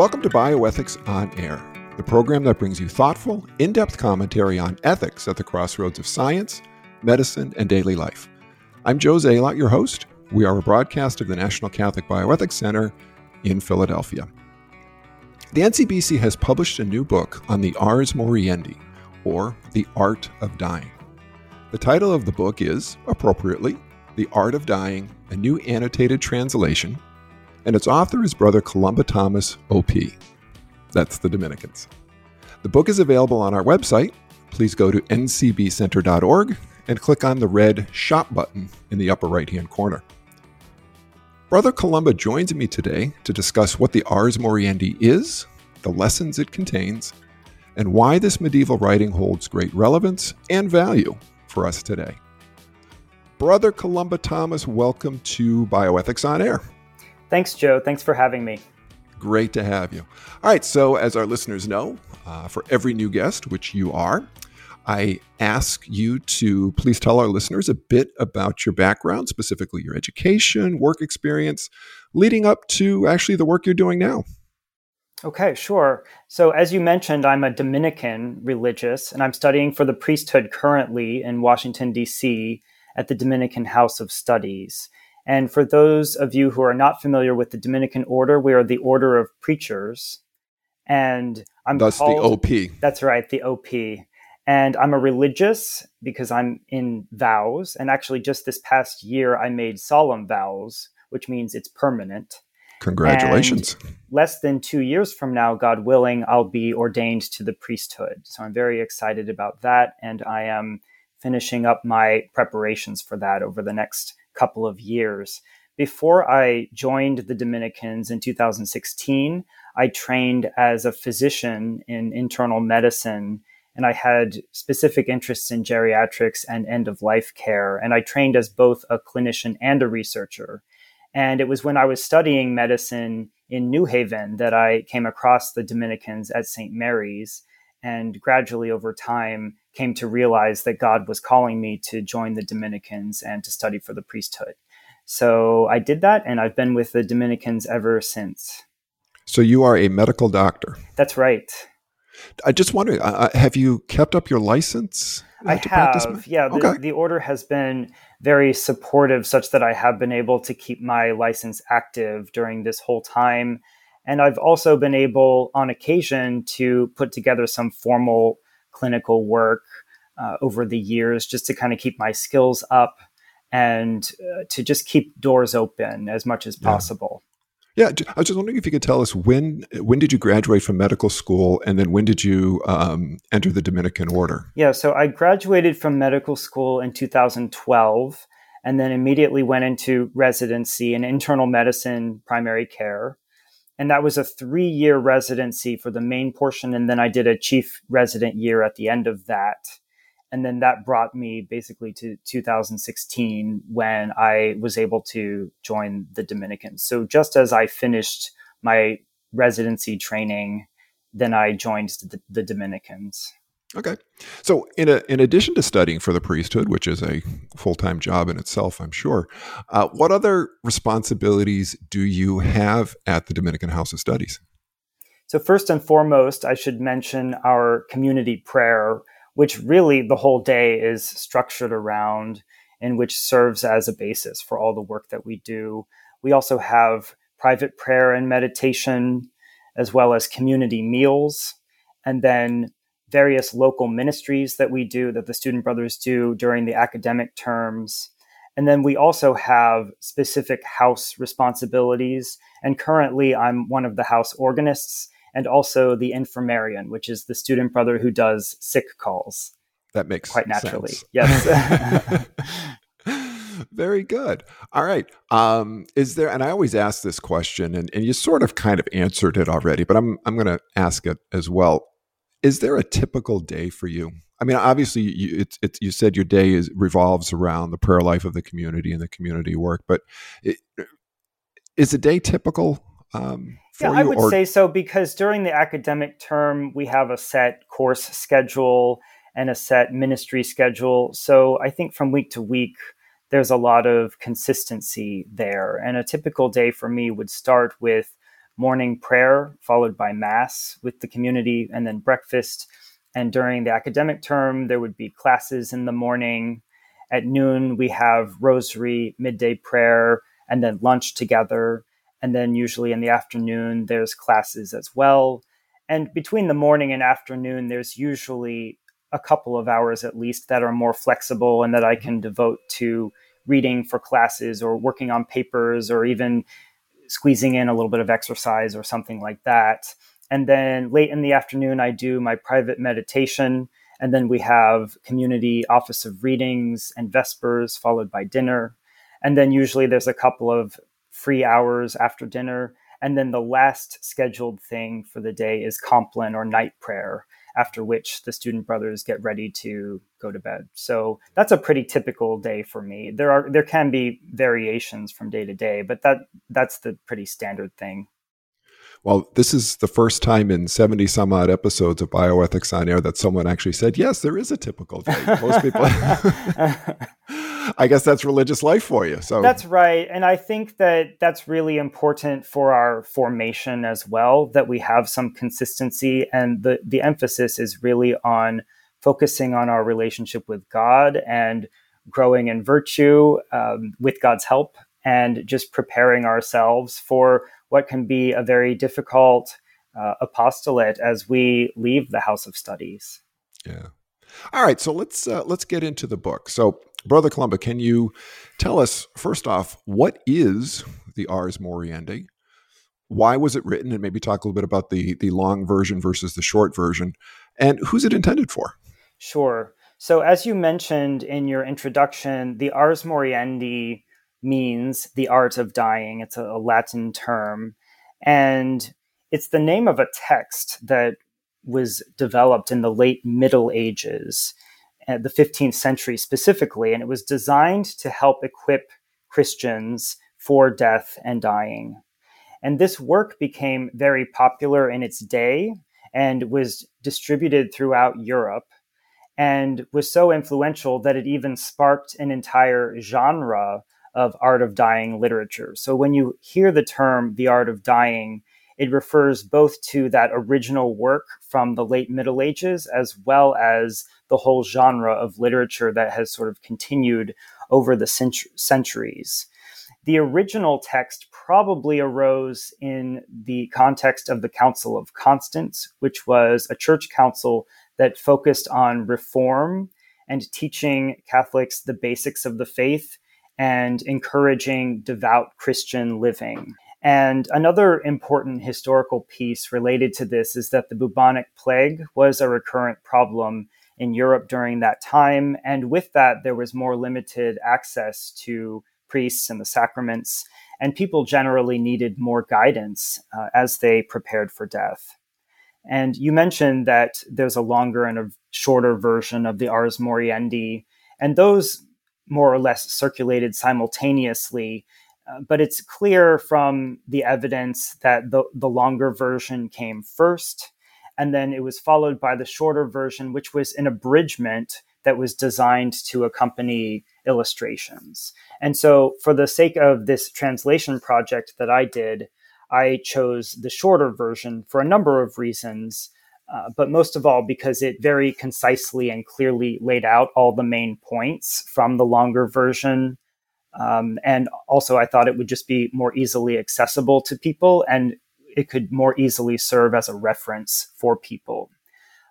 Welcome to Bioethics on Air, the program that brings you thoughtful, in depth commentary on ethics at the crossroads of science, medicine, and daily life. I'm Joe Zalot, your host. We are a broadcast of the National Catholic Bioethics Center in Philadelphia. The NCBC has published a new book on the Ars Moriendi, or The Art of Dying. The title of the book is, appropriately, The Art of Dying, a new annotated translation and its author is Brother Columba Thomas OP. That's the Dominicans. The book is available on our website. Please go to ncbcenter.org and click on the red Shop button in the upper right hand corner. Brother Columba joins me today to discuss what the Ars Moriendi is, the lessons it contains, and why this medieval writing holds great relevance and value for us today. Brother Columba Thomas, welcome to Bioethics on Air. Thanks, Joe. Thanks for having me. Great to have you. All right, so as our listeners know, uh, for every new guest, which you are, I ask you to please tell our listeners a bit about your background, specifically your education, work experience, leading up to actually the work you're doing now. Okay, sure. So, as you mentioned, I'm a Dominican religious, and I'm studying for the priesthood currently in Washington, D.C. at the Dominican House of Studies. And for those of you who are not familiar with the Dominican order, we are the order of preachers. And I'm That's called, the OP. That's right, the OP. And I'm a religious because I'm in vows. And actually, just this past year, I made solemn vows, which means it's permanent. Congratulations. And less than two years from now, God willing, I'll be ordained to the priesthood. So I'm very excited about that. And I am finishing up my preparations for that over the next couple of years. Before I joined the Dominicans in 2016, I trained as a physician in internal medicine and I had specific interests in geriatrics and end of life care. And I trained as both a clinician and a researcher. And it was when I was studying medicine in New Haven that I came across the Dominicans at St. Mary's and gradually over time came to realize that God was calling me to join the Dominicans and to study for the priesthood. So I did that, and I've been with the Dominicans ever since. So you are a medical doctor. That's right. I just wonder, uh, uh have you kept up your license? Uh, I have. Yeah, the, okay. the order has been very supportive, such that I have been able to keep my license active during this whole time. And I've also been able, on occasion, to put together some formal clinical work uh, over the years just to kind of keep my skills up and uh, to just keep doors open as much as possible. Yeah. yeah. I was just wondering if you could tell us when when did you graduate from medical school, and then when did you um, enter the Dominican Order? Yeah, so I graduated from medical school in 2012, and then immediately went into residency in internal medicine, primary care, and that was a three year residency for the main portion. And then I did a chief resident year at the end of that. And then that brought me basically to 2016 when I was able to join the Dominicans. So just as I finished my residency training, then I joined the, the Dominicans. Okay. So, in, a, in addition to studying for the priesthood, which is a full time job in itself, I'm sure, uh, what other responsibilities do you have at the Dominican House of Studies? So, first and foremost, I should mention our community prayer, which really the whole day is structured around and which serves as a basis for all the work that we do. We also have private prayer and meditation, as well as community meals. And then various local ministries that we do, that the student brothers do during the academic terms. And then we also have specific house responsibilities. And currently, I'm one of the house organists and also the infirmarian, which is the student brother who does sick calls. That makes quite naturally. Sense. Yes. Very good. All right. Um, is there, and I always ask this question, and, and you sort of kind of answered it already, but I'm, I'm going to ask it as well is there a typical day for you? I mean, obviously, you, it's, it's, you said your day is revolves around the prayer life of the community and the community work, but it, is a day typical um, yeah, I would or? say so because during the academic term, we have a set course schedule and a set ministry schedule. So I think from week to week, there's a lot of consistency there. And a typical day for me would start with morning prayer followed by mass with the community and then breakfast. And during the academic term, there would be classes in the morning. At noon, we have rosary, midday prayer, and then lunch together. And then usually in the afternoon, there's classes as well. And between the morning and afternoon, there's usually a couple of hours at least that are more flexible and that I can devote to reading for classes or working on papers or even squeezing in a little bit of exercise or something like that. And then late in the afternoon, I do my private meditation. And then we have community office of readings and vespers, followed by dinner. And then usually there's a couple of free hours after dinner. And then the last scheduled thing for the day is Compline or night prayer, after which the student brothers get ready to go to bed. So that's a pretty typical day for me. There are there can be variations from day to day, but that that's the pretty standard thing. Well, this is the first time in 70 some odd episodes of Bioethics on Air that someone actually said, yes, there is a typical day. Most people, I guess that's religious life for you. So that's right. And I think that that's really important for our formation as well, that we have some consistency. And the, the emphasis is really on focusing on our relationship with God and growing in virtue um, with God's help and just preparing ourselves for what can be a very difficult uh, apostolate as we leave the house of studies. Yeah. All right, so let's uh, let's get into the book. So, Brother Columba, can you tell us first off what is the Ars Moriendi? Why was it written, and maybe talk a little bit about the the long version versus the short version, and who's it intended for? Sure. So, as you mentioned in your introduction, the Ars Moriendi means the art of dying. It's a, Latin term. And it's the name of a text that was developed in the late Middle Ages, Uh, the 15th century specifically, and it was designed to help equip Christians for death and dying. And this work became very popular in its day and was distributed throughout Europe and was so influential that it even sparked an entire genre of art of dying literature. So when you hear the term the art of dying, it refers both to that original work from the late Middle Ages as well as the whole genre of literature that has sort of continued over the centuries. The original text probably arose in the context of the Council of Constance, which was a church council that focused on reform and teaching Catholics the basics of the faith and encouraging devout Christian living. And another important historical piece related to this is that the bubonic plague was a recurrent problem in Europe during that time. And with that, there was more limited access to priests and the sacraments, and people generally needed more guidance uh, as they prepared for death. And you mentioned that there's a longer and a shorter version of the Ars Moriendi, and those more or less circulated simultaneously. Uh, but it's clear from the evidence that the, the longer version came first, and then it was followed by the shorter version, which was an abridgment that was designed to accompany illustrations. And so, for the sake of this translation project that I did, I chose the shorter version for a number of reasons. Uh, but most of all because it very concisely and clearly laid out all the main points from the longer version. Um, and also, I thought it would just be more easily accessible to people and it could more easily serve as a reference for people.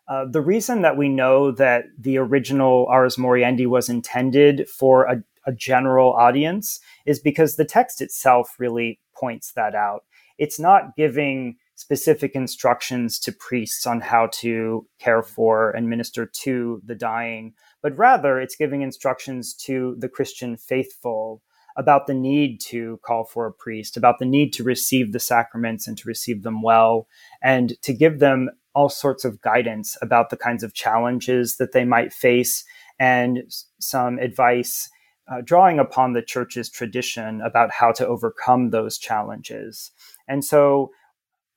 Uh, the reason that we know that the original Ars Moriendi was intended for a, a general audience is because the text itself really points that out. It's not giving specific instructions to priests on how to care for and minister to the dying, but rather it's giving instructions to the Christian faithful about the need to call for a priest, about the need to receive the sacraments and to receive them well, and to give them all sorts of guidance about the kinds of challenges that they might face and some advice uh, drawing upon the church's tradition about how to overcome those challenges. And so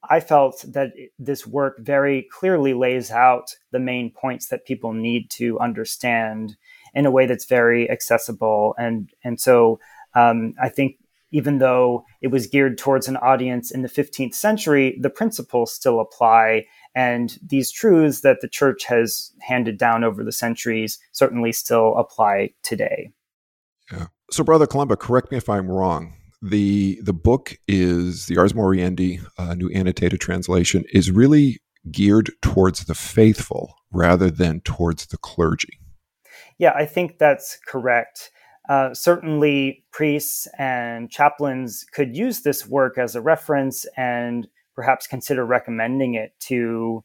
I felt that this work very clearly lays out the main points that people need to understand in a way that's very accessible. And, and so um, I think even though it was geared towards an audience in the 15th century, the principles still apply. And these truths that the church has handed down over the centuries certainly still apply today. Yeah. So, Brother Columba, correct me if I'm wrong. The the book is the Ars Moriendi, uh, new annotated translation, is really geared towards the faithful rather than towards the clergy. Yeah, I think that's correct. Uh, certainly, priests and chaplains could use this work as a reference and perhaps consider recommending it to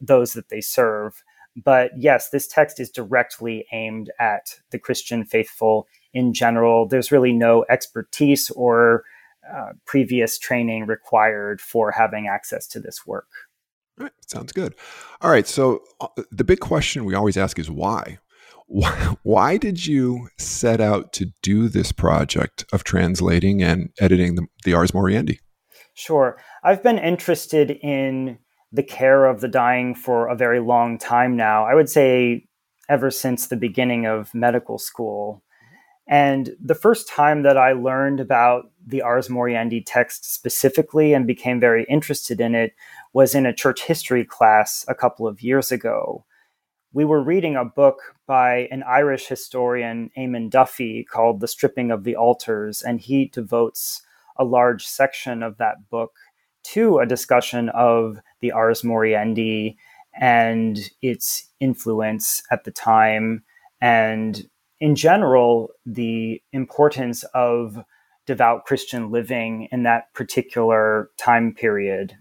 those that they serve. But yes, this text is directly aimed at the Christian faithful in general. There's really no expertise or uh, previous training required for having access to this work. Right, sounds good. All right, so uh, the big question we always ask is why? why? Why did you set out to do this project of translating and editing the, the Ars Moriendi? Sure. I've been interested in the care of the dying for a very long time now. I would say ever since the beginning of medical school. And the first time that I learned about the Ars Moriendi text specifically and became very interested in it was in a church history class a couple of years ago. We were reading a book by an Irish historian, Eamon Duffy, called The Stripping of the Altars, and he devotes a large section of that book to a discussion of the Ars Moriendi and its influence at the time and in general, the importance of devout Christian living in that particular time period,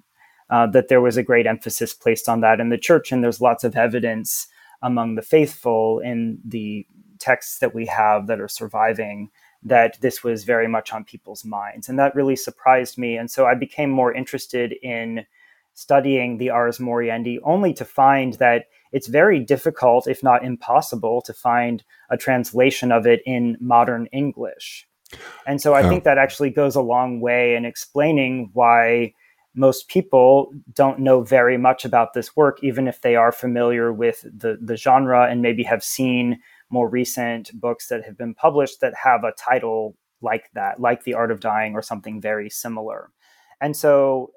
uh, that there was a great emphasis placed on that in the church. And there's lots of evidence among the faithful in the texts that we have that are surviving that this was very much on people's minds. And that really surprised me. And so I became more interested in studying the Ars Moriendi only to find that it's very difficult, if not impossible, to find a translation of it in modern English. And so I oh. think that actually goes a long way in explaining why most people don't know very much about this work, even if they are familiar with the, the genre and maybe have seen more recent books that have been published that have a title like that, like The Art of Dying or something very similar. And so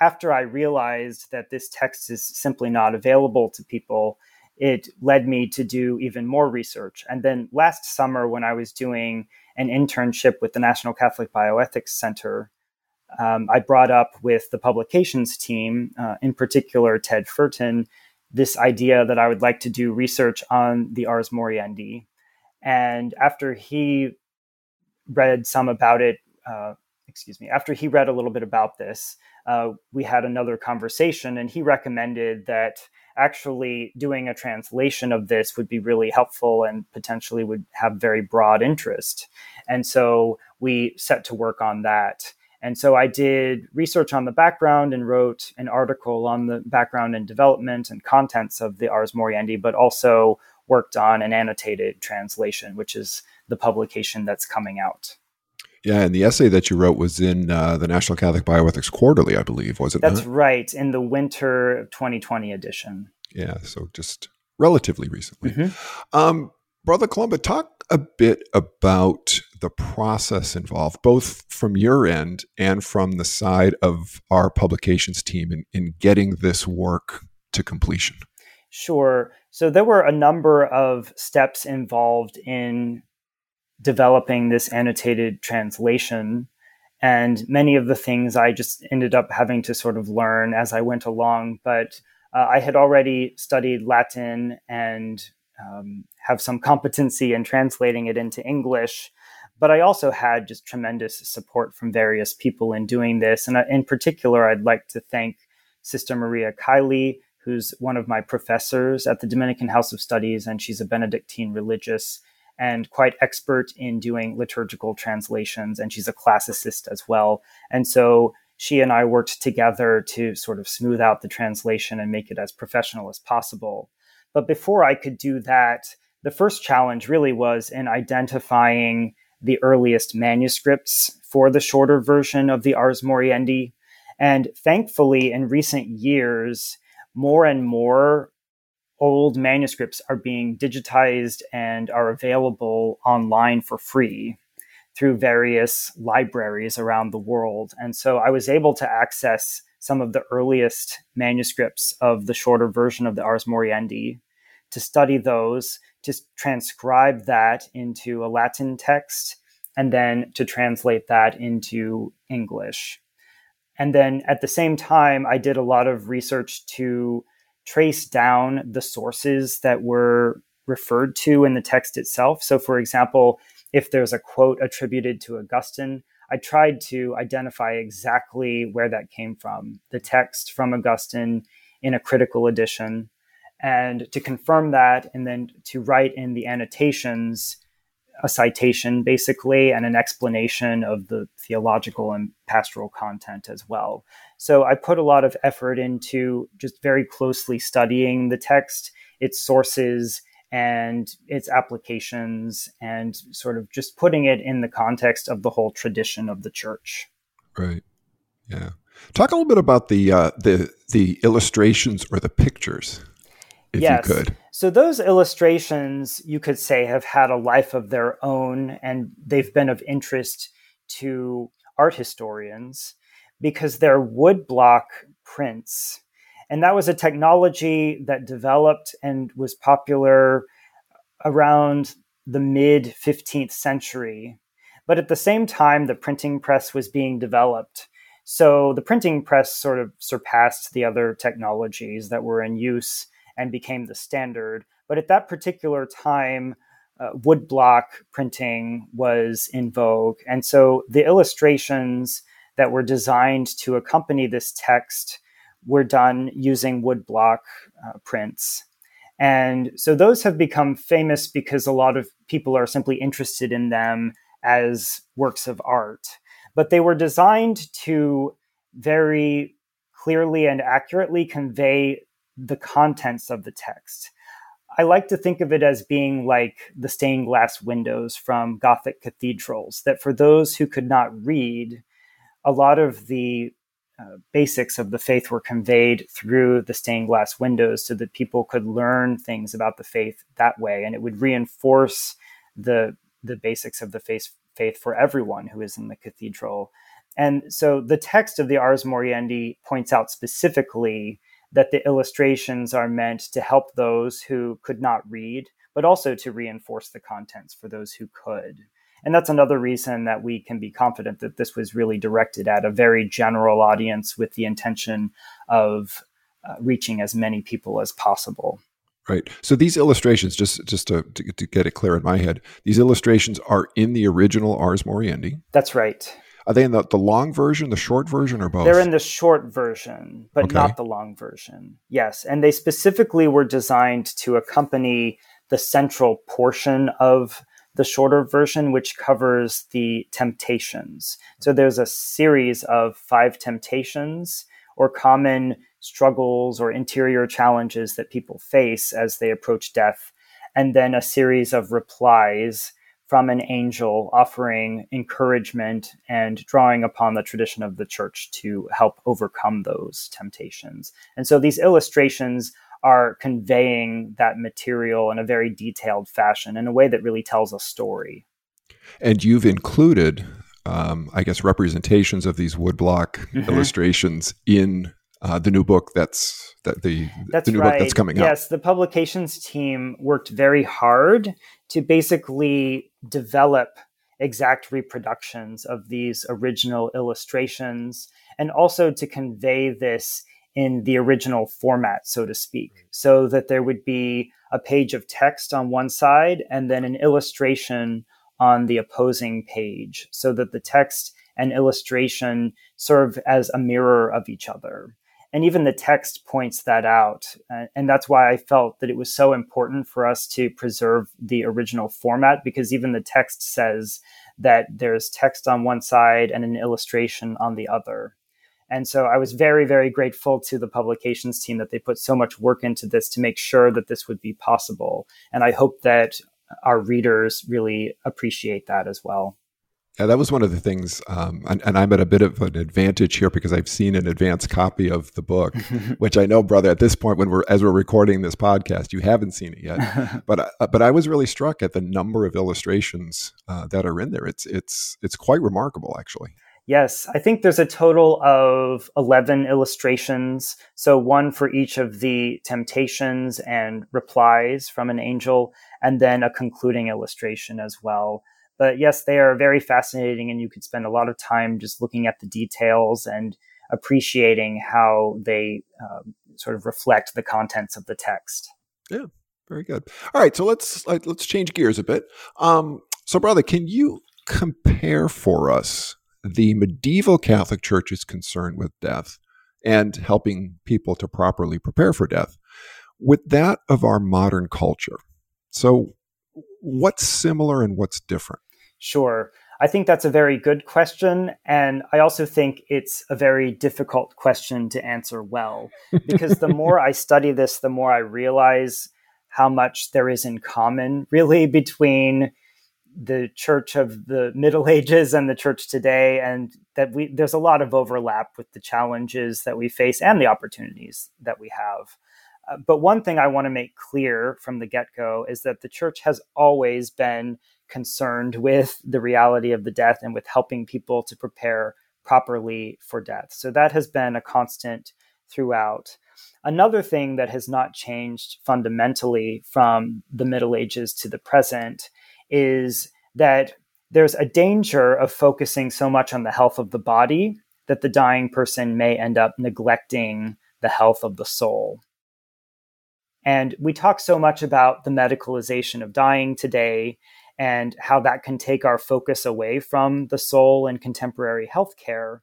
after I realized that this text is simply not available to people, it led me to do even more research. And then last summer, when I was doing an internship with the National Catholic Bioethics Center, um, I brought up with the publications team, uh, in particular Ted Furton, this idea that I would like to do research on the Ars Moriendi. And after he read some about it, uh, excuse me, after he read a little bit about this, uh, we had another conversation, and he recommended that actually doing a translation of this would be really helpful and potentially would have very broad interest. And so we set to work on that. And so I did research on the background and wrote an article on the background and development and contents of the Ars Moriendi, but also worked on an annotated translation, which is the publication that's coming out. Yeah, and the essay that you wrote was in uh, the National Catholic Bioethics Quarterly, I believe, was it? That's not? right, in the winter 2020 edition. Yeah, so just relatively recently. Mm-hmm. Um, Brother Columba, talk a bit about the process involved, both from your end and from the side of our publications team in, in getting this work to completion. Sure. So there were a number of steps involved in developing this annotated translation. And many of the things I just ended up having to sort of learn as I went along. But uh, I had already studied Latin and um, have some competency in translating it into English. But I also had just tremendous support from various people in doing this. And uh, in particular, I'd like to thank Sister Maria Kiley, who's one of my professors at the Dominican House of Studies, and she's a Benedictine religious and quite expert in doing liturgical translations. And she's a classicist as well. And so she and I worked together to sort of smooth out the translation and make it as professional as possible. But before I could do that, the first challenge really was in identifying the earliest manuscripts for the shorter version of the Ars Moriendi. And thankfully, in recent years, more and more old manuscripts are being digitized and are available online for free. through various libraries around the world. And so I was able to access some of the earliest manuscripts of the shorter version of the Ars Moriendi to study those, to transcribe that into a Latin text, and then to translate that into English. And then at the same time, I did a lot of research to trace down the sources that were referred to in the text itself. So, for example, if there's a quote attributed to Augustine, I tried to identify exactly where that came from, the text from Augustine in a critical edition, and to confirm that, and then to write in the annotations a citation basically and an explanation of the theological and pastoral content as well. So I put a lot of effort into just very closely studying the text, its sources, and its applications and sort of just putting it in the context of the whole tradition of the church. Right. Yeah. Talk a little bit about the uh, the the illustrations or the pictures, if yes. you could. So those illustrations, you could say, have had a life of their own, and they've been of interest to art historians because they're woodblock prints and that was a technology that developed and was popular around the mid 15th century. But at the same time, the printing press was being developed. So the printing press sort of surpassed the other technologies that were in use and became the standard. But at that particular time, uh, woodblock printing was in vogue. And so the illustrations that were designed to accompany this text were done using woodblock uh, prints. And so those have become famous because a lot of people are simply interested in them as works of art. But they were designed to very clearly and accurately convey the contents of the text. I like to think of it as being like the stained glass windows from Gothic cathedrals, that for those who could not read, a lot of the uh, basics of the faith were conveyed through the stained glass windows so that people could learn things about the faith that way and it would reinforce the the basics of the faith faith for everyone who is in the cathedral and so the text of the ars moriendi points out specifically that the illustrations are meant to help those who could not read but also to reinforce the contents for those who could and that's another reason that we can be confident that this was really directed at a very general audience with the intention of uh, reaching as many people as possible. Right. So these illustrations, just just to, to, to, get it clear in my head, these illustrations are in the original Ars Moriendi. That's right. Are they in the, the long version, the short version, or both? They're in the short version, but okay. not the long version. Yes. And they specifically were designed to accompany the central portion of the shorter version, which covers the temptations. So there's a series of five temptations or common struggles or interior challenges that people face as they approach death, and then a series of replies from an angel offering encouragement and drawing upon the tradition of the church to help overcome those temptations. And so these illustrations are conveying that material in a very detailed fashion in a way that really tells a story. And you've included, um, I guess, representations of these woodblock mm-hmm. illustrations in uh, the new book that's that the that's the new right. book that's coming yes, out. Yes, the publications team worked very hard to basically develop exact reproductions of these original illustrations and also to convey this in the original format, so to speak, so that there would be a page of text on one side and then an illustration on the opposing page, so that the text and illustration serve as a mirror of each other. And even the text points that out. Uh, and that's why I felt that it was so important for us to preserve the original format, because even the text says that there's text on one side and an illustration on the other. And so I was very, very grateful to the publications team that they put so much work into this to make sure that this would be possible. And I hope that our readers really appreciate that as well. Yeah, that was one of the things, um, and, and, I'm at a bit of an advantage here because I've seen an advanced copy of the book, which I know, brother, at this point when we're as we're recording this podcast, you haven't seen it yet. but uh, but I was really struck at the number of illustrations uh, that are in there. It's it's it's quite remarkable, actually. Yes, I think there's a total of 11 illustrations. So, one for each of the temptations and replies from an angel, and then a concluding illustration as well. But yes, they are very fascinating, and you could spend a lot of time just looking at the details and appreciating how they um, sort of reflect the contents of the text. Yeah, very good. All right, so let's let's change gears a bit. Um, so, brother, can you compare for us the medieval Catholic Church's concern with death and helping people to properly prepare for death with that of our modern culture? So, what's similar and what's different? Sure. I think that's a very good question. And I also think it's a very difficult question to answer well, because the more I study this, the more I realize how much there is in common, really, between the church of the Middle Ages and the church today, and that we there's a lot of overlap with the challenges that we face and the opportunities that we have. Uh, but one thing I want to make clear from the get go is that the church has always been concerned with the reality of the death and with helping people to prepare properly for death. So that has been a constant throughout. Another thing that has not changed fundamentally from the Middle Ages to the present is that there's a danger of focusing so much on the health of the body that the dying person may end up neglecting the health of the soul. And we talk so much about the medicalization of dying today and how that can take our focus away from the soul and contemporary healthcare.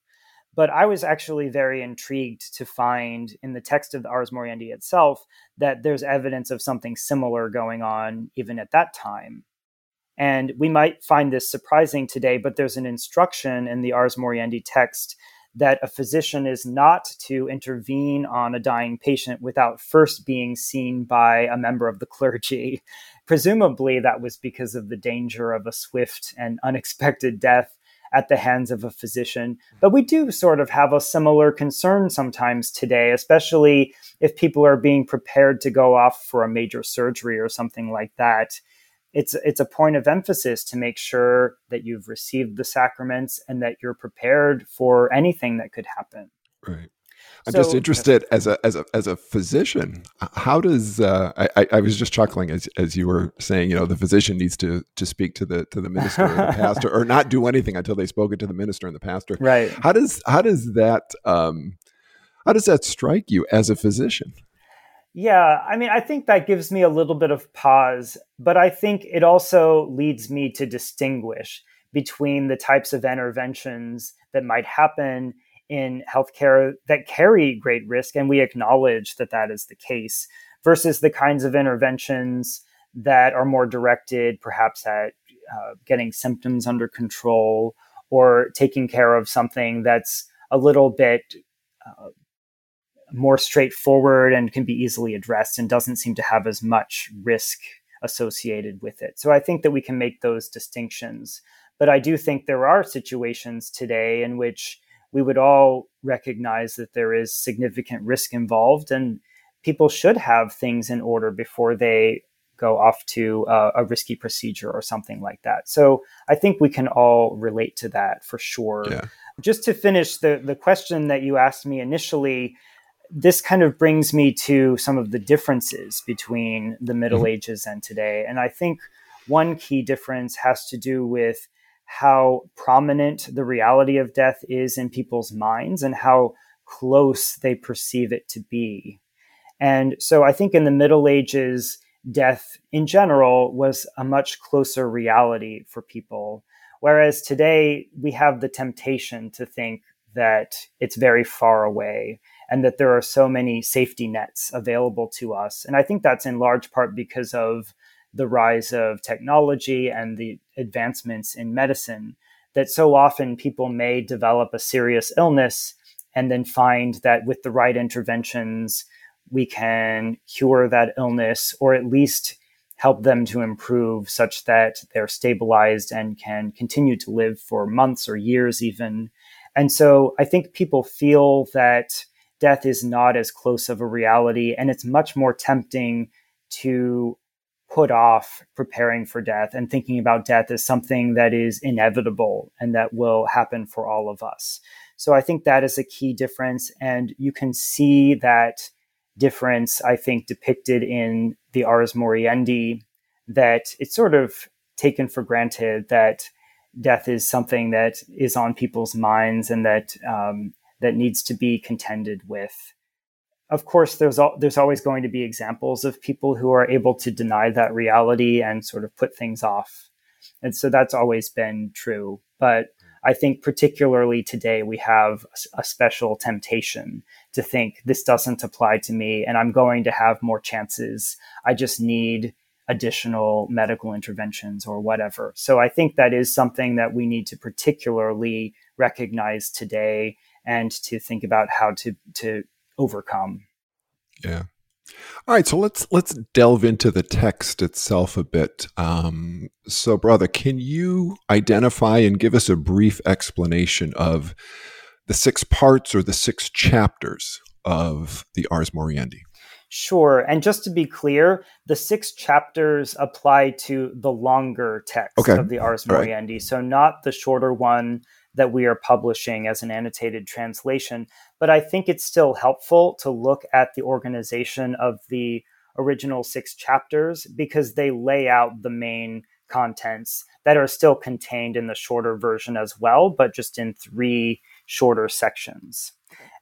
But I was actually very intrigued to find in the text of the Ars Moriendi itself that there's evidence of something similar going on even at that time. And we might find this surprising today, but there's an instruction in the Ars Moriendi text that a physician is not to intervene on a dying patient without first being seen by a member of the clergy. Presumably, that was because of the danger of a swift and unexpected death at the hands of a physician. But we do sort of have a similar concern sometimes today, especially if people are being prepared to go off for a major surgery or something like that it's it's a point of emphasis to make sure that you've received the sacraments and that you're prepared for anything that could happen. Right. I'm so, just interested as a as a as a physician. How does uh, I, I was just chuckling as as you were saying, you know, the physician needs to to speak to the to the minister or the pastor, or not do anything until they spoke it to the minister and the pastor. Right. How does how does that um, how does that strike you as a physician? Yeah, I mean, I think that gives me a little bit of pause, but I think it also leads me to distinguish between the types of interventions that might happen in healthcare that carry great risk, and we acknowledge that that is the case, versus the kinds of interventions that are more directed, perhaps at uh, getting symptoms under control or taking care of something that's a little bit uh, more straightforward and can be easily addressed and doesn't seem to have as much risk associated with it. So I think that we can make those distinctions. But I do think there are situations today in which we would all recognize that there is significant risk involved and people should have things in order before they go off to a, a risky procedure or something like that. So I think we can all relate to that for sure. Yeah. Just to finish the, the question that you asked me initially, this kind of brings me to some of the differences between the Middle mm-hmm. Ages and today. And I think one key difference has to do with how prominent the reality of death is in people's minds and how close they perceive it to be. And so I think in the Middle Ages, death in general was a much closer reality for people. Whereas today, we have the temptation to think that it's very far away and that there are so many safety nets available to us. And I think that's in large part because of the rise of technology and the advancements in medicine that so often people may develop a serious illness and then find that with the right interventions, we can cure that illness or at least help them to improve such that they're stabilized and can continue to live for months or years even. And so I think people feel that death is not as close of a reality and it's much more tempting to put off preparing for death and thinking about death as something that is inevitable and that will happen for all of us. So I think that is a key difference. And you can see that difference, I think, depicted in the Ars Moriendi, that it's sort of taken for granted that death is something that is on people's minds and that um, that needs to be contended with. Of course, there's al- there's always going to be examples of people who are able to deny that reality and sort of put things off, and so that's always been true. But I think particularly today we have a special temptation to think this doesn't apply to me and I'm going to have more chances. I just need additional medical interventions or whatever. So I think that is something that we need to particularly recognize today and to think about how to to overcome. Yeah. All right, so let's let's delve into the text itself a bit. Um, so, brother, can you identify and give us a brief explanation of the six parts or the six chapters of the Ars Moriendi? Sure. And just to be clear, the six chapters apply to the longer text okay. of the Ars Moriendi, right. so not the shorter one that we are publishing as an annotated translation. But I think it's still helpful to look at the organization of the original six chapters because they lay out the main contents that are still contained in the shorter version as well, but just in three shorter sections.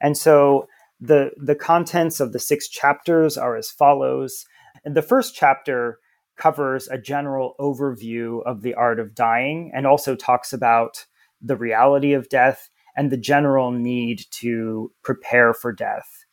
And so the, the contents of the six chapters are as follows. And the first chapter covers a general overview of the art of dying and also talks about the reality of death and the general need to prepare for death.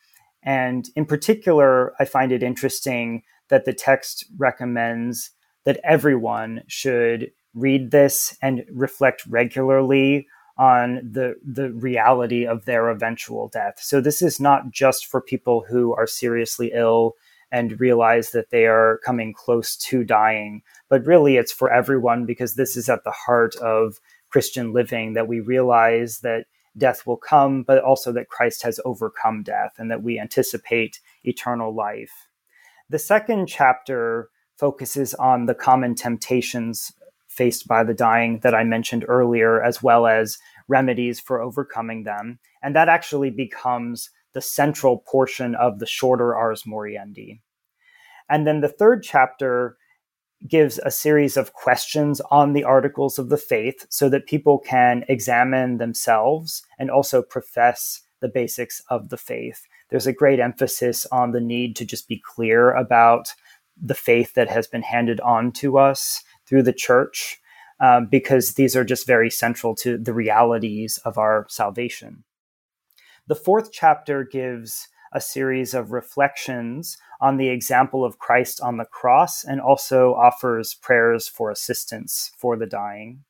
And in particular, I find it interesting that the text recommends that everyone should read this and reflect regularly on the the reality of their eventual death. So this is not just for people who are seriously ill and realize that they are coming close to dying, but really it's for everyone because this is at the heart of Christian living that we realize that death will come, but also that Christ has overcome death and that we anticipate eternal life. The second chapter focuses on the common temptations faced by the dying that I mentioned earlier, as well as remedies for overcoming them. And that actually becomes the central portion of the shorter Ars Moriendi. And then the third chapter gives a series of questions on the articles of the faith so that people can examine themselves and also profess the basics of the faith. There's a great emphasis on the need to just be clear about the faith that has been handed on to us through the church, um, because these are just very central to the realities of our salvation. The fourth chapter gives a series of reflections on the example of Christ on the cross and also offers prayers for assistance for the dying.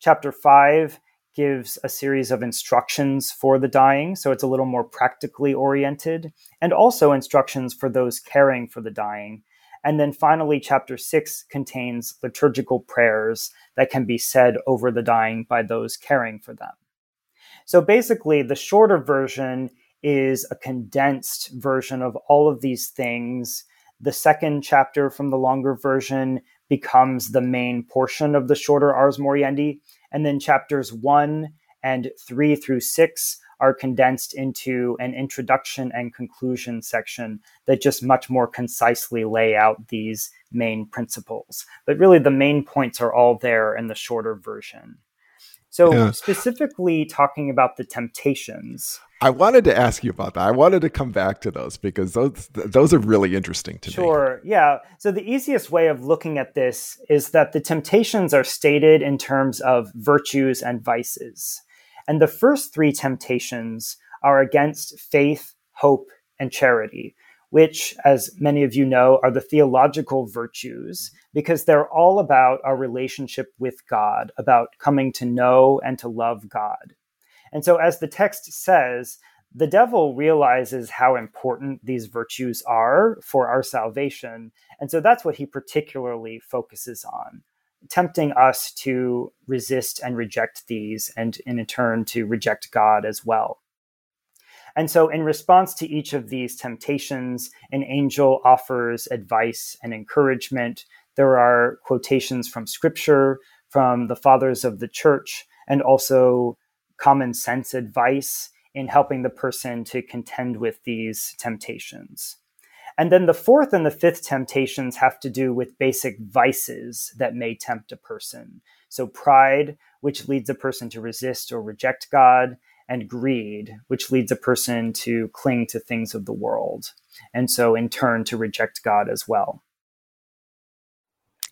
Chapter 5 gives a series of instructions for the dying, so it's a little more practically oriented, and also instructions for those caring for the dying. And then finally, chapter 6 contains liturgical prayers that can be said over the dying by those caring for them. So basically, the shorter version is a condensed version of all of these things. The second chapter from the longer version becomes the main portion of the shorter Ars Moriendi. And then chapters one and three through six are condensed into an introduction and conclusion section that just much more concisely lay out these main principles. But really, the main points are all there in the shorter version. So, yeah. specifically talking about the temptations. I wanted to ask you about that. I wanted to come back to those because those those are really interesting to sure. me. Sure. Yeah. So the easiest way of looking at this is that the temptations are stated in terms of virtues and vices. And the first three temptations are against faith, hope, and charity, which, as many of you know, are the theological virtues because they're all about our relationship with God, about coming to know and to love God. And so, as the text says, the devil realizes how important these virtues are for our salvation. And so that's what he particularly focuses on, tempting us to resist and reject these, and in turn to reject God as well. And so, in response to each of these temptations, an angel offers advice and encouragement. There are quotations from scripture, from the fathers of the church, and also common sense advice in helping the person to contend with these temptations. And then the fourth and the fifth temptations have to do with basic vices that may tempt a person. So, pride, which leads a person to resist or reject God, and greed, which leads a person to cling to things of the world. And so, in turn, to reject God as well.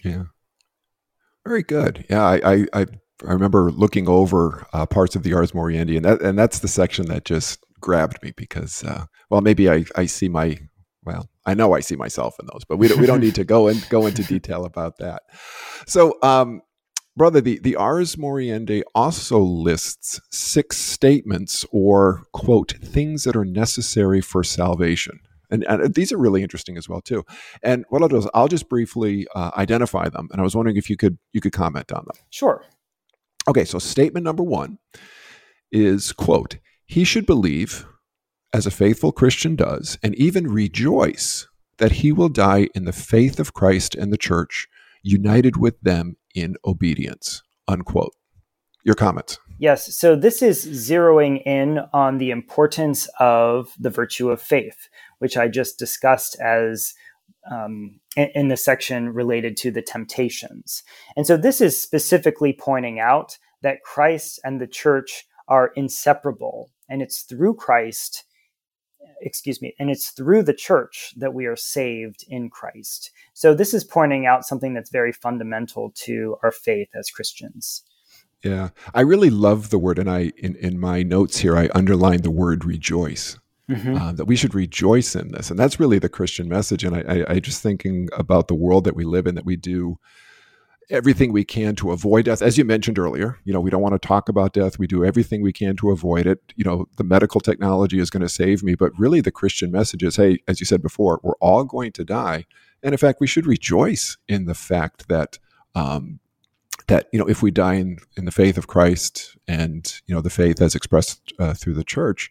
Yeah. Very good. Yeah, I, I, I remember looking over uh, parts of the Ars Moriendi, and that and that's the section that just grabbed me because, uh, well, maybe I, I see my well, I know I see myself in those, but we don't we don't need to go and go into detail about that. So, um, brother, the the Ars Moriendi also lists six statements or quote things that are necessary for salvation. And, and, these are really interesting as well too. And what I'll do is I'll just briefly uh, identify them, and I was wondering if you could you could comment on them. Sure. Okay, so statement number one is quote, he should believe, as a faithful Christian does, and even rejoice that he will die in the faith of Christ and the church, united with them in obedience. Unquote. Your comments. Yes, so this is zeroing in on the importance of the virtue of faith, which I just discussed as um, in, the section related to the temptations. And so this is specifically pointing out that Christ and the church are inseparable. And it's through Christ, excuse me, and it's through the church that we are saved in Christ. So this is pointing out something that's very fundamental to our faith as Christians. Yeah, I really love the word, and I in, in my notes here I underlined the word rejoice mm-hmm. uh, that we should rejoice in this. And that's really the Christian message. And I, I, I just thinking about the world that we live in, that we do everything we can to avoid death. As you mentioned earlier, you know, we don't want to talk about death. We do everything we can to avoid it. You know, the medical technology is going to save me, but really the Christian message is, hey, as you said before, we're all going to die. And in fact, we should rejoice in the fact that, um, that you know, if we die in, in the faith of Christ and you know the faith as expressed uh, through the church,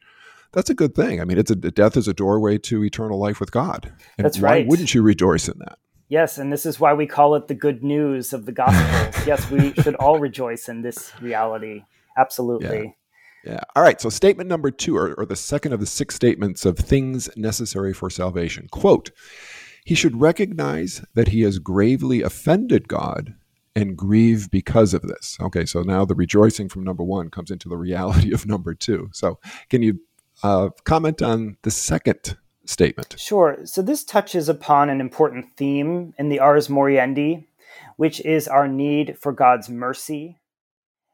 that's a good thing. I mean, it's a death is a doorway to eternal life with God. And that's why right. Wouldn't you rejoice in that? Yes, and this is why we call it the good news of the gospel. yes, we should all rejoice in this reality. Absolutely. Yeah. yeah. All right. So, statement number two, or, or the second of the six statements of things necessary for salvation. Quote He should recognize that he has gravely offended God and grieve because of this. Okay. So now the rejoicing from number one comes into the reality of number two. So, can you uh, comment on the second statement. Sure. So this touches upon an important theme in the Ars Moriendi, which is our need for God's mercy.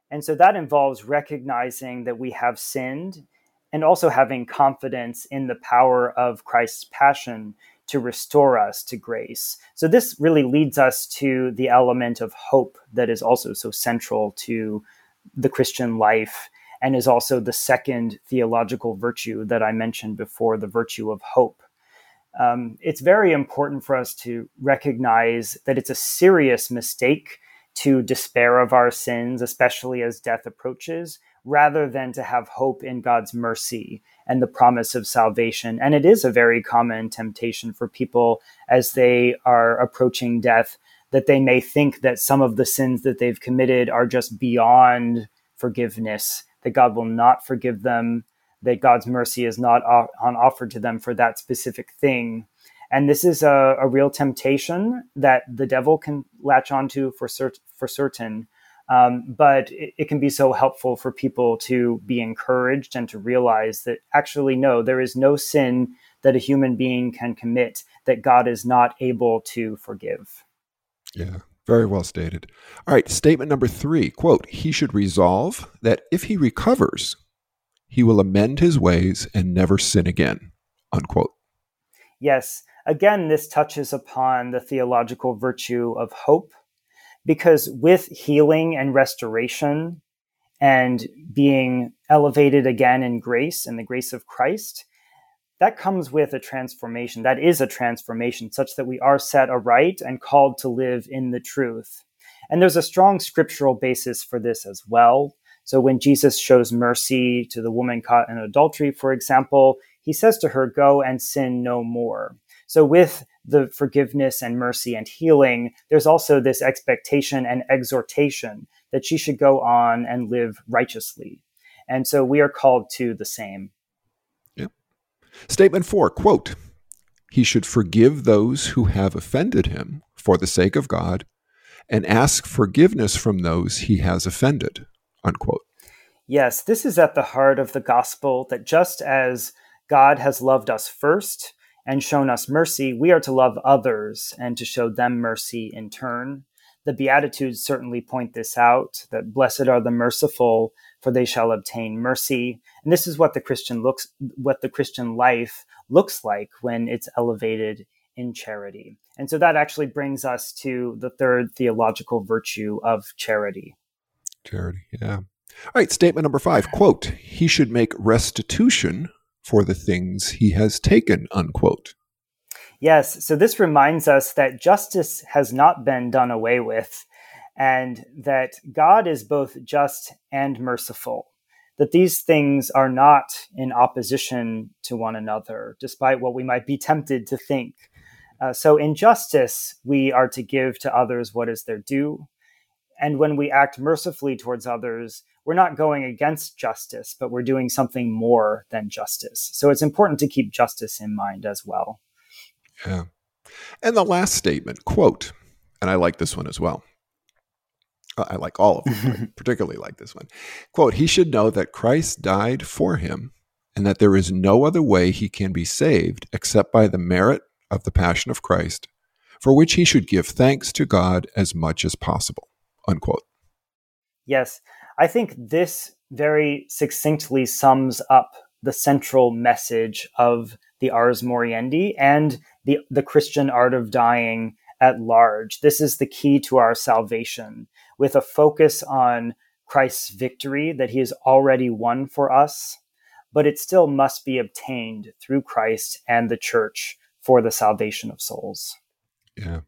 And so that involves recognizing that we have sinned and also having confidence in the power of Christ's passion to restore us to grace. So this really leads us to the element of hope that is also so central to the Christian life and is also the second theological virtue that I mentioned before the virtue of hope. Um, it's very important for us to recognize that it's a serious mistake to despair of our sins, especially as death approaches, rather than to have hope in God's mercy and the promise of salvation. And it is a very common temptation for people as they are approaching death that they may think that some of the sins that they've committed are just beyond forgiveness that God will not forgive them, that God's mercy is not on offer to them for that specific thing. And this is a, a real temptation that the devil can latch onto for, cert- for certain. Um, but it, it, can be so helpful for people to be encouraged and to realize that actually, no, there is no sin that a human being can commit that God is not able to forgive. Yeah. Very well stated. All right, statement number three quote, he should resolve that if he recovers, he will amend his ways and never sin again. Unquote. Yes. Again, this touches upon the theological virtue of hope, because with healing and restoration, and being elevated again in grace and the grace of Christ, that comes with a transformation. That is a transformation such that we are set aright and called to live in the truth. And there's a strong scriptural basis for this as well. So when Jesus shows mercy to the woman caught in adultery, for example, he says to her, Go and sin no more. So with the forgiveness and mercy and healing, there's also this expectation and exhortation that she should go on and live righteously. And so we are called to the same. Statement four quote, He should forgive those who have offended him for the sake of God and ask forgiveness from those he has offended. Unquote. Yes, this is at the heart of the gospel that just as God has loved us first and shown us mercy, we are to love others and to show them mercy in turn. The Beatitudes certainly point this out that blessed are the merciful, for they shall obtain mercy. And this is what the Christian looks, what the Christian life looks like when it's elevated in charity. And so that actually brings us to the third theological virtue of charity. Charity, yeah. All right, statement number five quote, he should make restitution for the things he has taken, unquote. Yes, so this reminds us that justice has not been done away with, and that God is both just and merciful. That these things are not in opposition to one another, despite what we might be tempted to think. Uh, so, in justice, we are to give to others what is their due. And when we act mercifully towards others, we're not going against justice, but we're doing something more than justice. So, it's important to keep justice in mind as well. Yeah. And the last statement, quote, and I like this one as well. Uh, I like all of them, particularly like this one. Quote, he should know that Christ died for him and that there is no other way he can be saved except by the merit of the passion of Christ, for which he should give thanks to God as much as possible. Unquote. Yes, I think this very succinctly sums up the central message of the Ars Moriendi and the, the Christian art of dying at large. This is the key to our salvation, with a focus on Christ's victory that he has already won for us, but it still must be obtained through Christ and the church for the salvation of souls. Yeah.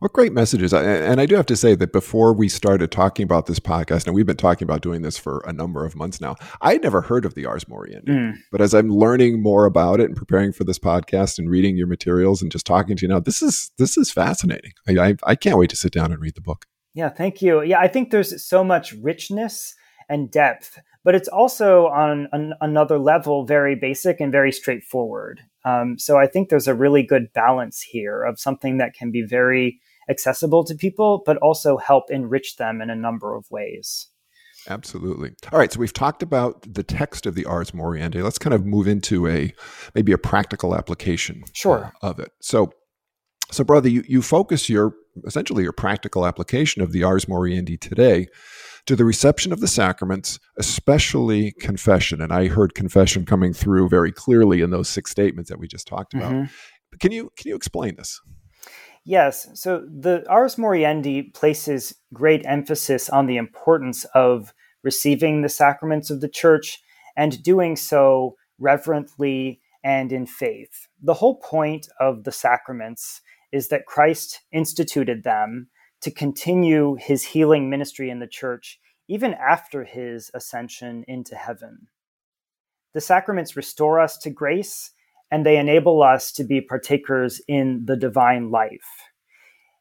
What great messages. And I do have to say that before we started talking about this podcast, and we've been talking about doing this for a number of months now, I had never heard of the Ars Moriendi. Mm. But as I'm learning more about it and preparing for this podcast and reading your materials and just talking to you now, this is this is fascinating. I, I, I can't wait to sit down and read the book. Yeah, thank you. Yeah, I think there's so much richness and depth, but it's also on an, another level very basic and very straightforward. Um, so I think there's a really good balance here of something that can be very accessible to people, but also help enrich them in a number of ways. Absolutely. All right, so we've talked about the text of the Ars Moriendi. Let's kind of move into a maybe a practical application sure. Uh, of it. So so brother, you, you focus your essentially your practical application of the Ars Moriendi today to the reception of the sacraments, especially confession. And I heard confession coming through very clearly in those six statements that we just talked about. Mm-hmm. Can you can you explain this? Yes. So the Ars Moriendi places great emphasis on the importance of receiving the sacraments of the church and doing so reverently and in faith. The whole point of the sacraments is that Christ instituted them to continue his healing ministry in the church even after his ascension into heaven. The sacraments restore us to grace and they enable us to be partakers in the divine life.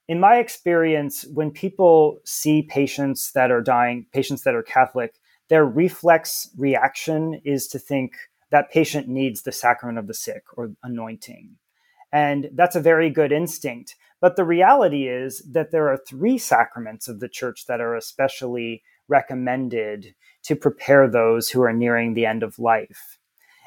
In my experience, when people see patients that are dying, patients that are Catholic, their reflex reaction is to think that patient needs the sacrament of the sick or anointing. And that's a very good instinct. But the reality is that there are three sacraments of the church that are especially recommended to prepare those who are nearing the end of life.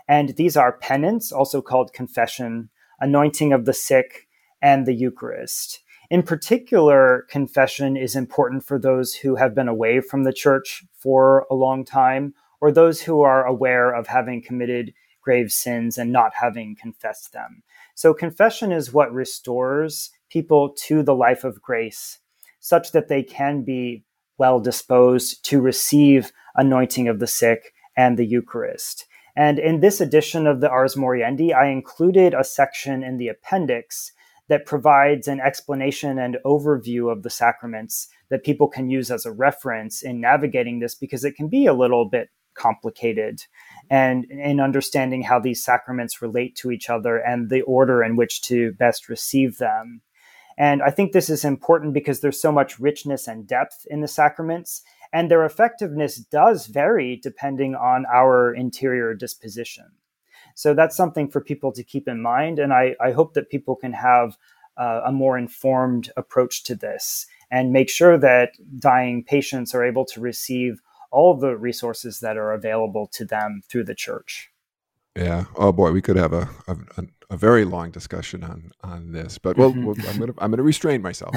And these are penance, also called confession, anointing of the sick, and the Eucharist. In particular, confession is important for those who have been away from the church for a long time, or those who are aware of having committed grave sins and not having confessed them. So, confession is what restores people to the life of grace, such that they can be well disposed to receive anointing of the sick, and the Eucharist. And in this edition of the Ars Moriendi, I included a section in the appendix that provides an explanation and overview of the sacraments that people can use as a reference in navigating this because it can be a little bit complicated and in understanding how these sacraments relate to each other and the order in which to best receive them. And I think this is important because there's so much richness and depth in the sacraments, and their effectiveness does vary depending on our interior disposition. So that's something for people to keep in mind. And I, I hope that people can have uh, a more informed approach to this and make sure that dying patients are able to receive all the resources that are available to them through the church. Yeah. Oh boy, we could have a a, a very long discussion on on this, but well, we'll I'm gonna I'm gonna restrain myself.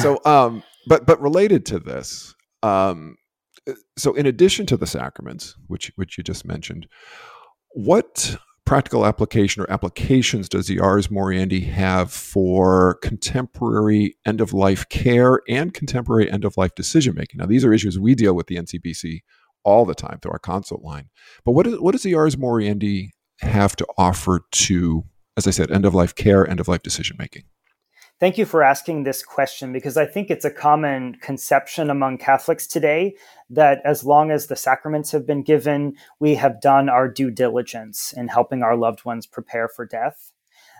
so, um, but but related to this, um, so in addition to the sacraments, which which you just mentioned, what practical application or applications does the Ars Moriendi have for contemporary end of life care and contemporary end of life decision making? Now, these are issues we deal with the NCBC all the time through our consult line. But what, is, what does the Ars Moriendi have to offer to, as I said, end of life care, end of life decision making? Thank you for asking this question because I think it's a common conception among Catholics today that as long as the sacraments have been given, we have done our due diligence in helping our loved ones prepare for death.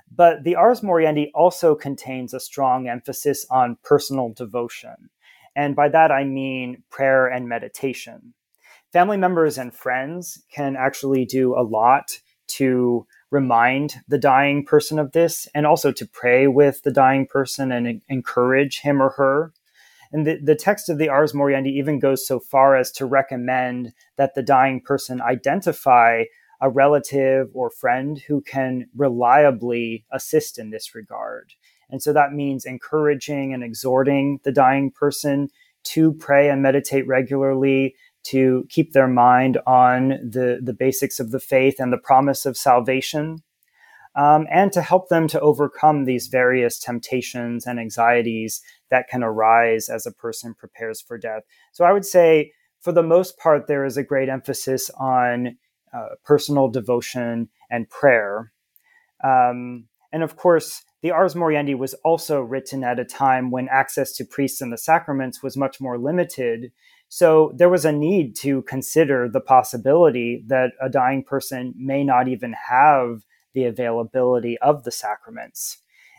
But the Ars Moriendi also contains a strong emphasis on personal devotion. And by that I mean prayer and meditation. Family members and friends can actually do a lot to remind the dying person of this and also to pray with the dying person and encourage him or her. And the, the text of the Ars Moriendi even goes so far as to recommend that the dying person identify a relative or friend who can reliably assist in this regard. And so that means encouraging and exhorting the dying person to pray and meditate regularly, to keep their mind on the, the basics of the faith and the promise of salvation, um, and to help them to overcome these various temptations and anxieties that can arise as a person prepares for death. So I would say, for the most part, there is a great emphasis on uh, personal devotion and prayer. Um, and of course, the Ars Moriendi was also written at a time when access to priests and the sacraments was much more limited. So there was a need to consider the possibility that a dying person may not even have the availability of the sacraments.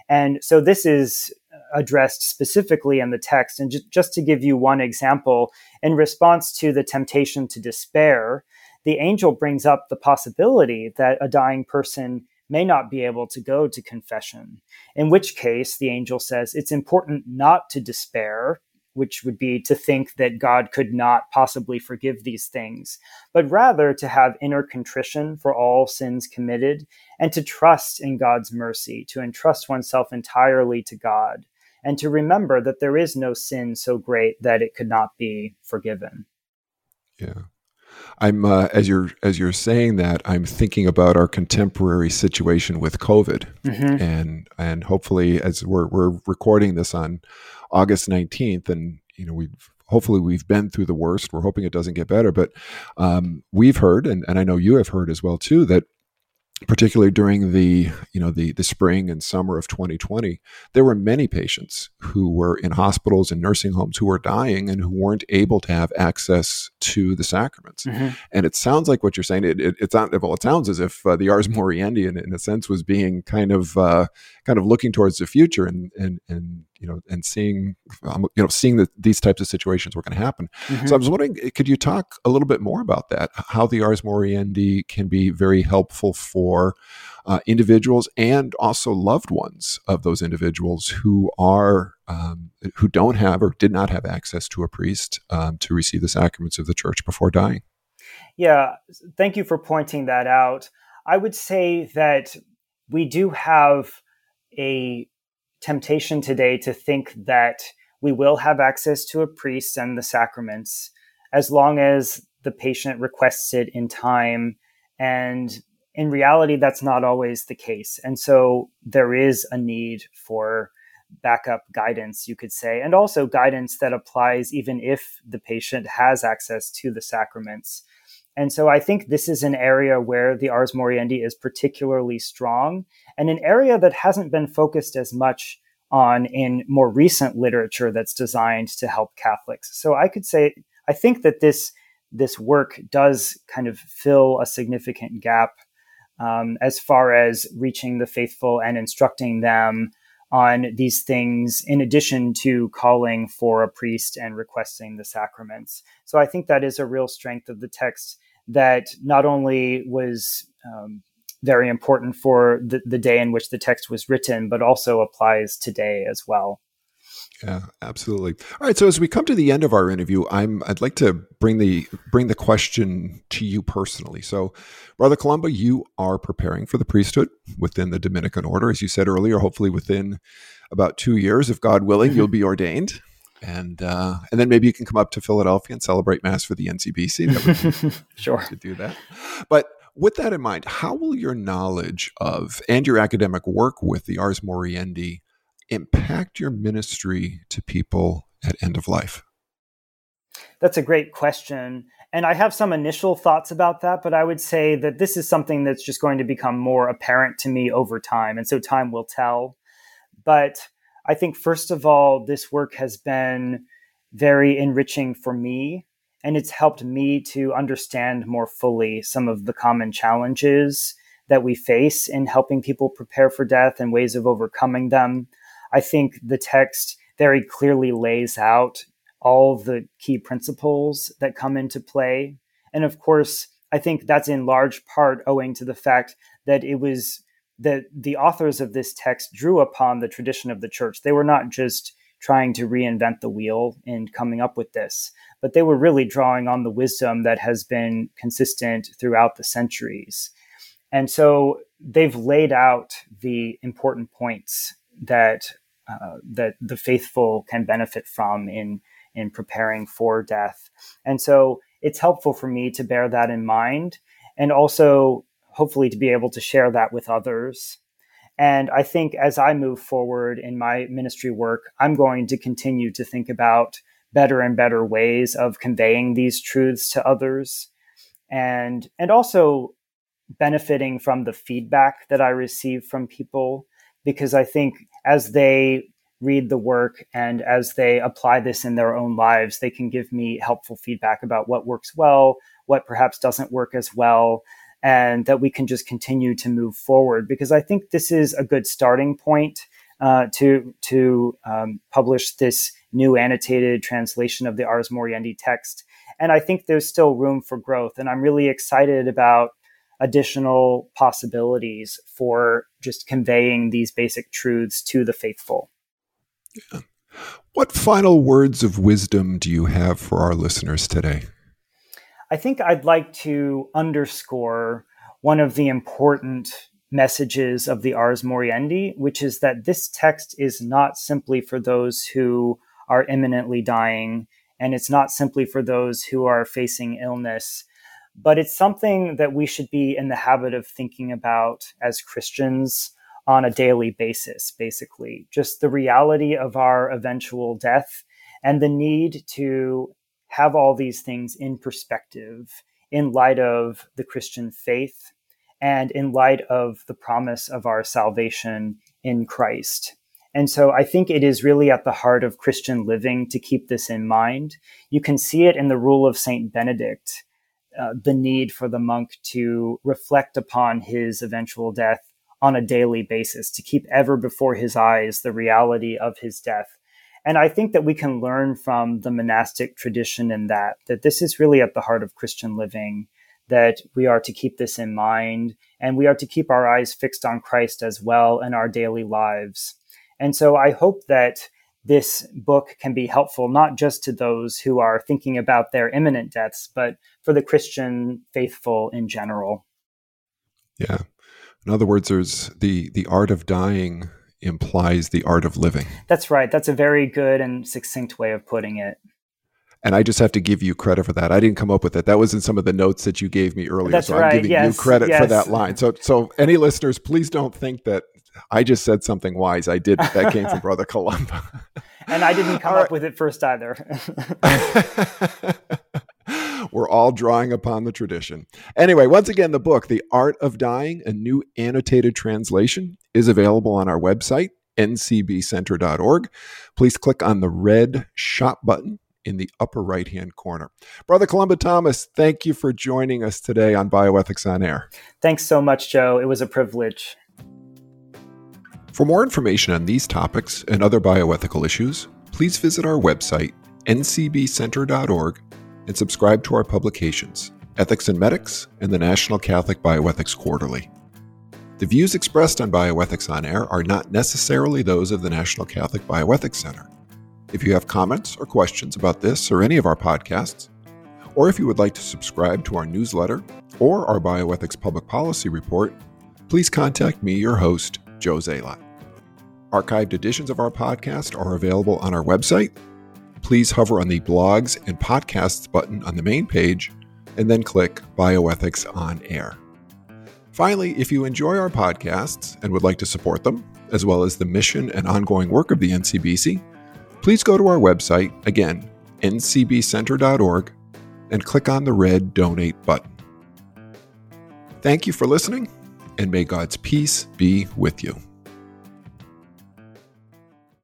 And so this is addressed specifically in the text. And just, to give you one example, in response to the temptation to despair, the angel brings up the possibility that a dying person may not be able to go to confession. In which case, the angel says it's important not to despair, which would be to think that God could not possibly forgive these things, but rather to have inner contrition for all sins committed and to trust in God's mercy, to entrust oneself entirely to God, and to remember that there is no sin so great that it could not be forgiven. Yeah. I'm uh, as you're as you're saying that I'm thinking about our contemporary situation with COVID, mm-hmm. and and hopefully as we're we're recording this on August 19th, and you know we've hopefully we've been through the worst. We're hoping it doesn't get better, but um, we've heard, and, and I know you have heard as well too, that particularly during the you know the the spring and summer of 2020 there were many patients who were in hospitals and nursing homes who were dying and who weren't able to have access to the sacraments mm-hmm. and it sounds like what you're saying it, it, it's not well it sounds as if uh, the ars moriendi in, in a sense was being kind of uh, kind of looking towards the future and and and you know and seeing um, you know seeing that these types of situations were going to happen. Mm-hmm. so i was wondering could you talk a little bit more about that? How the ars moriendi can be very helpful for uh, individuals and also loved ones of those individuals who are um, who don't have or did not have access to a priest um, to receive the sacraments of the church before dying. Yeah thank you for pointing that out. I would say that we do have a temptation today to think that we will have access to a priest and the sacraments as long as the patient requests it in time. And in reality, that's not always the case. And so there is a need for backup guidance, you could say, and also guidance that applies even if the patient has access to the sacraments. And so I think this is an area where the Ars Moriendi is particularly strong and an area that hasn't been focused as much on in more recent literature that's designed to help Catholics. So I could say I think that this this work does kind of fill a significant gap um, as far as reaching the faithful and instructing them on these things, in addition to calling for a priest and requesting the sacraments. So I think that is a real strength of the text that not only was um, very important for the, the day in which the text was written, but also applies today as well. Yeah, absolutely. All right, so as we come to the end of our interview, I'm I'd like to bring the bring the question to you personally. So, Brother Columba, you are preparing for the priesthood within the Dominican order, as you said earlier. Hopefully, within about two years, if God willing, mm-hmm. you'll be ordained, and uh, and then maybe you can come up to Philadelphia and celebrate Mass for the NCBC. That would sure to do that, but. With that in mind, how will your knowledge of and your academic work with the Ars Moriendi impact your ministry to people at end of life? That's a great question. And I have some initial thoughts about that, but I would say that this is something that's just going to become more apparent to me over time. And so time will tell. But I think, first of all, this work has been very enriching for me. And it's helped me to understand more fully some of the common challenges that we face in helping people prepare for death and ways of overcoming them. I think the text very clearly lays out all the key principles that come into play. And of course, I think that's in large part owing to the fact that it was that the authors of this text drew upon the tradition of the church. They were not just trying to reinvent the wheel in coming up with this, but they were really drawing on the wisdom that has been consistent throughout the centuries. And so they've laid out the important points that uh, that the faithful can benefit from in in preparing for death. And so it's helpful for me to bear that in mind and also hopefully to be able to share that with others. And I think as I move forward in my ministry work, I'm going to continue to think about better and better ways of conveying these truths to others and and also benefiting from the feedback that I receive from people because I think as they read the work and as they apply this in their own lives, they can give me helpful feedback about what works well, what perhaps doesn't work as well, and that we can just continue to move forward. Because I think this is a good starting point uh, to to um, publish this new annotated translation of the Ars Moriendi text. And I think there's still room for growth, and I'm really excited about additional possibilities for just conveying these basic truths to the faithful. Yeah. What final words of wisdom do you have for our listeners today? I think I'd like to underscore one of the important messages of the Ars Moriendi, which is that this text is not simply for those who are imminently dying, and it's not simply for those who are facing illness, but it's something that we should be in the habit of thinking about as Christians on a daily basis, basically. Just the reality of our eventual death and the need to have all these things in perspective in light of the Christian faith and in light of the promise of our salvation in Christ. And so I think it is really at the heart of Christian living to keep this in mind. You can see it in the rule of Saint Benedict uh, the need for the monk to reflect upon his eventual death on a daily basis, to keep ever before his eyes the reality of his death. And I think that we can learn from the monastic tradition in that, that this is really at the heart of Christian living, that we are to keep this in mind and we are to keep our eyes fixed on Christ as well in our daily lives. And so I hope that this book can be helpful not just to those who are thinking about their imminent deaths, but for the Christian faithful in general. Yeah. In other words, there's the the art of dying implies the art of living. That's right. That's a very good and succinct way of putting it. And I just have to give you credit for that. I didn't come up with it. That was in some of the notes that you gave me earlier. That's so right. I'm giving yes. you credit yes. for that line. So so any listeners, please don't think that I just said something wise. I did. That came from Brother Columba. and I didn't come up with it first either. We're all drawing upon the tradition. Anyway, once again, the book, The Art of Dying, a new annotated translation, is available on our website, ncbcenter.org. Please click on the red shop button in the upper right hand corner. Brother Columba Thomas, thank you for joining us today on Bioethics on Air. Thanks so much, Joe. It was a privilege. For more information on these topics and other bioethical issues, please visit our website, ncbcenter.org, and subscribe to our publications, Ethics and Medics and the National Catholic Bioethics Quarterly. The views expressed on Bioethics on Air are not necessarily those of the National Catholic Bioethics Center. If you have comments or questions about this or any of our podcasts, or if you would like to subscribe to our newsletter or our Bioethics Public Policy Report, please contact me, your host, Joe Zalot. Archived editions of our podcast are available on our website. Please hover on the Blogs and Podcasts button on the main page and then click Bioethics on Air. Finally, if you enjoy our podcasts and would like to support them, as well as the mission and ongoing work of the NCBC, please go to our website, again, ncbcenter.org, and click on the red Donate button. Thank you for listening, and may God's peace be with you.